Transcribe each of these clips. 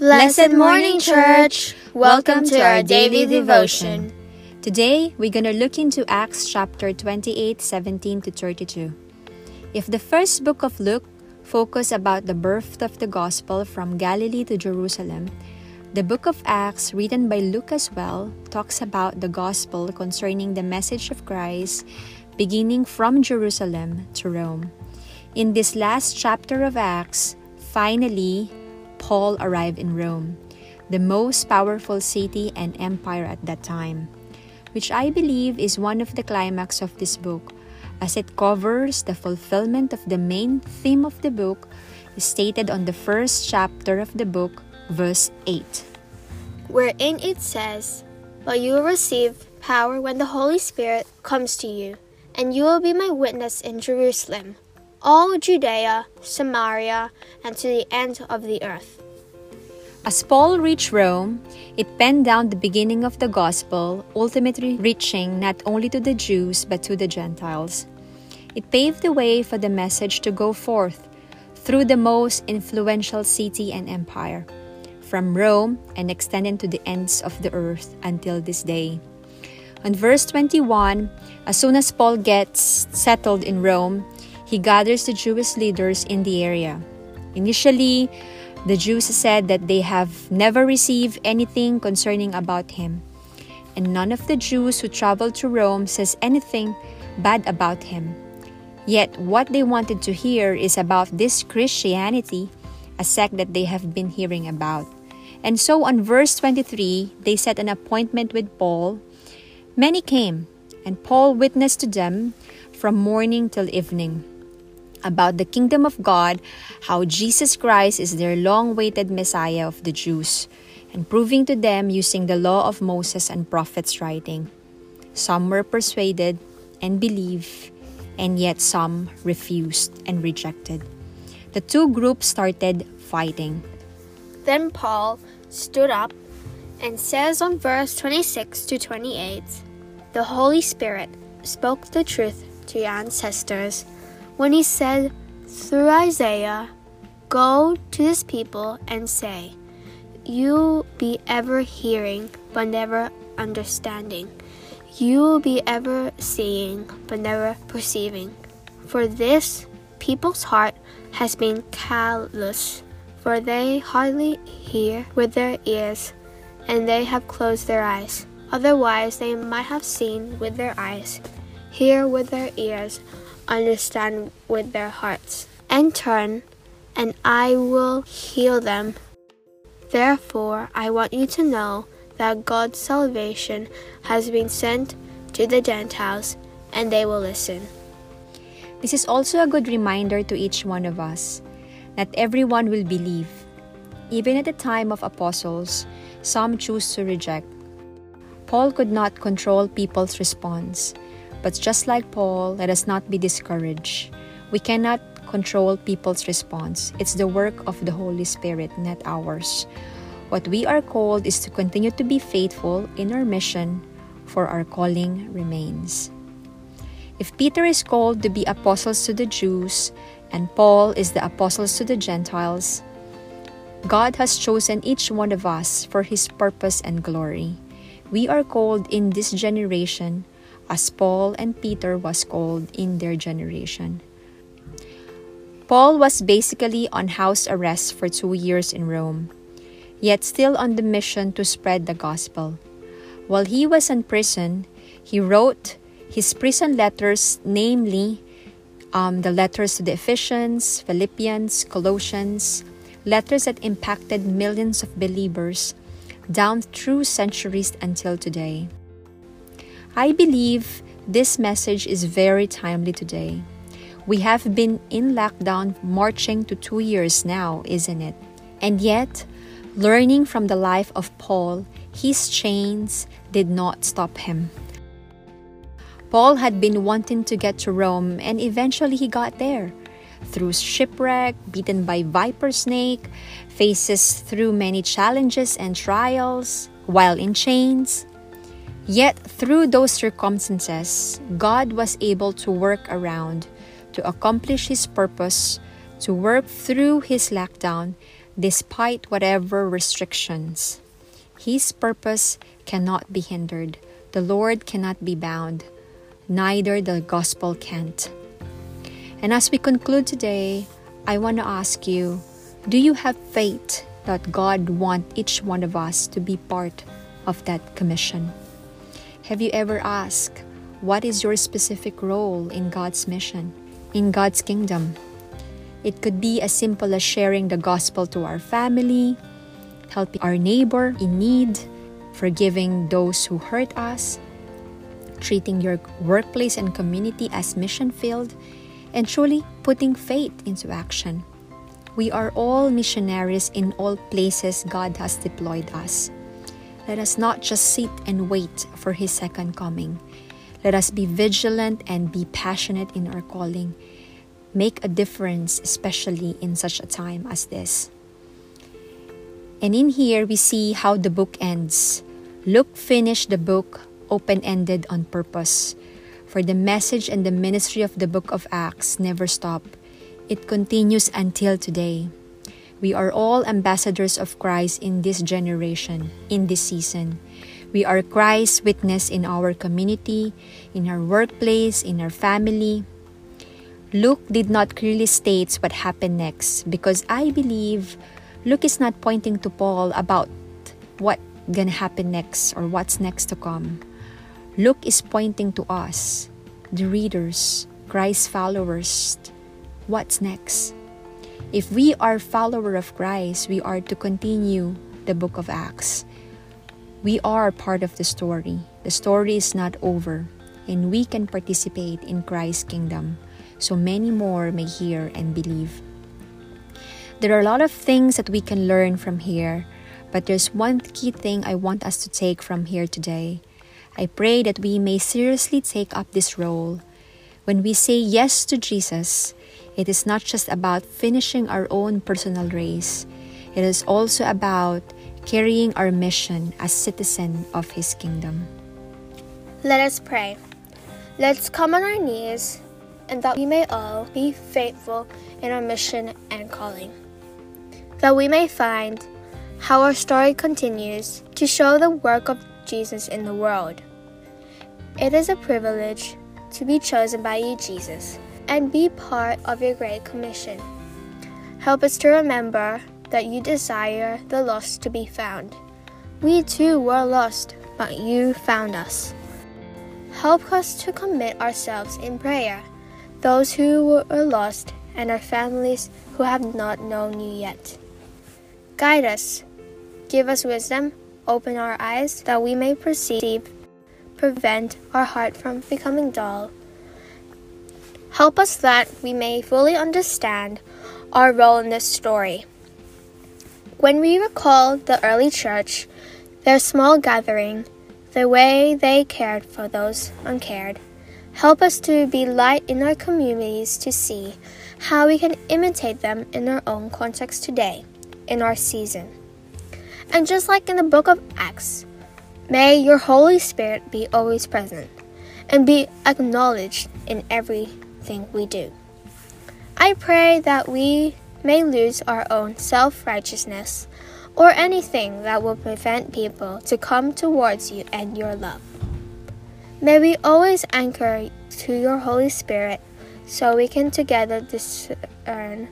Blessed morning, church! Welcome to our daily devotion. Today, we're going to look into Acts chapter 28, 17 to 32. If the first book of Luke focused about the birth of the gospel from Galilee to Jerusalem, the book of Acts, written by Luke as well, talks about the gospel concerning the message of Christ beginning from Jerusalem to Rome. In this last chapter of Acts, finally, Paul arrived in Rome, the most powerful city and empire at that time, which I believe is one of the climax of this book, as it covers the fulfillment of the main theme of the book stated on the first chapter of the book, verse 8. Wherein it says, But you will receive power when the Holy Spirit comes to you and you will be my witness in Jerusalem, all Judea, Samaria, and to the end of the earth. As Paul reached Rome, it penned down the beginning of the gospel, ultimately reaching not only to the Jews but to the Gentiles. It paved the way for the message to go forth through the most influential city and empire, from Rome and extending to the ends of the earth until this day. On verse 21, as soon as Paul gets settled in Rome, he gathers the Jewish leaders in the area. Initially, the Jews said that they have never received anything concerning about him, and none of the Jews who traveled to Rome says anything bad about him. Yet what they wanted to hear is about this Christianity, a sect that they have been hearing about. And so on verse 23, they set an appointment with Paul Many came, and Paul witnessed to them from morning till evening about the kingdom of God, how Jesus Christ is their long awaited Messiah of the Jews, and proving to them using the law of Moses and prophets' writing. Some were persuaded and believed, and yet some refused and rejected. The two groups started fighting. Then Paul stood up and says on verse 26 to 28 the Holy Spirit spoke the truth to your ancestors when he said through Isaiah, Go to this people and say, You'll be ever hearing, but never understanding. You will be ever seeing, but never perceiving. For this people's heart has been callous, for they hardly hear with their ears, and they have closed their eyes. Otherwise, they might have seen with their eyes, hear with their ears, understand with their hearts, and turn, and I will heal them. Therefore, I want you to know that God's salvation has been sent to the Gentiles, and they will listen. This is also a good reminder to each one of us that everyone will believe. Even at the time of apostles, some choose to reject Paul could not control people's response. But just like Paul, let us not be discouraged. We cannot control people's response. It's the work of the Holy Spirit, not ours. What we are called is to continue to be faithful in our mission, for our calling remains. If Peter is called to be apostles to the Jews, and Paul is the apostles to the Gentiles, God has chosen each one of us for his purpose and glory. We are called in this generation as Paul and Peter was called in their generation. Paul was basically on house arrest for two years in Rome, yet still on the mission to spread the gospel. While he was in prison, he wrote his prison letters, namely um, the letters to the Ephesians, Philippians, Colossians, letters that impacted millions of believers down through centuries until today. I believe this message is very timely today. We have been in lockdown marching to two years now, isn't it? And yet, learning from the life of Paul, his chains did not stop him. Paul had been wanting to get to Rome and eventually he got there through shipwreck, beaten by viper snake, faces through many challenges and trials while in chains. Yet through those circumstances, God was able to work around to accomplish his purpose, to work through his lockdown despite whatever restrictions. His purpose cannot be hindered. The Lord cannot be bound. Neither the gospel can't. And as we conclude today, I want to ask you do you have faith that God wants each one of us to be part of that commission? Have you ever asked, what is your specific role in God's mission, in God's kingdom? It could be as simple as sharing the gospel to our family, helping our neighbor in need, forgiving those who hurt us, treating your workplace and community as mission field, and truly putting faith into action. We are all missionaries in all places God has deployed us. Let us not just sit and wait for His second coming. Let us be vigilant and be passionate in our calling. Make a difference, especially in such a time as this. And in here, we see how the book ends. Luke finished the book open ended on purpose. For the message and the ministry of the book of Acts never stop, it continues until today. We are all ambassadors of Christ in this generation, in this season. We are Christ's witness in our community, in our workplace, in our family. Luke did not clearly state what happened next because I believe Luke is not pointing to Paul about what gonna happen next or what's next to come. Luke is pointing to us, the readers, Christ's followers, what's next. If we are follower of Christ, we are to continue the book of Acts. We are part of the story. The story is not over, and we can participate in Christ's kingdom so many more may hear and believe. There are a lot of things that we can learn from here, but there's one key thing I want us to take from here today. I pray that we may seriously take up this role. When we say yes to Jesus, it is not just about finishing our own personal race, it is also about carrying our mission as citizen of His kingdom. Let us pray. Let's come on our knees and that we may all be faithful in our mission and calling. That we may find how our story continues to show the work of Jesus in the world. It is a privilege to be chosen by you, Jesus, and be part of your great commission. Help us to remember that you desire the lost to be found. We too were lost, but you found us. Help us to commit ourselves in prayer those who were lost, and our families who have not known you yet. Guide us, give us wisdom, open our eyes that we may perceive, prevent our heart from becoming dull. Help us that we may fully understand our role in this story. When we recall the early church, their small gathering, the way they cared for those uncared, Help us to be light in our communities to see how we can imitate them in our own context today, in our season. And just like in the book of Acts, may your Holy Spirit be always present and be acknowledged in everything we do. I pray that we may lose our own self righteousness or anything that will prevent people to come towards you and your love. May we always anchor to your Holy Spirit so we can together discern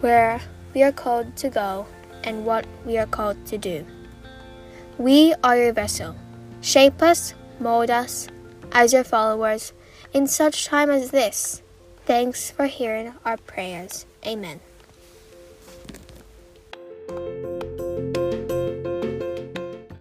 where we are called to go and what we are called to do. We are your vessel. Shape us, mold us as your followers in such time as this. Thanks for hearing our prayers. Amen.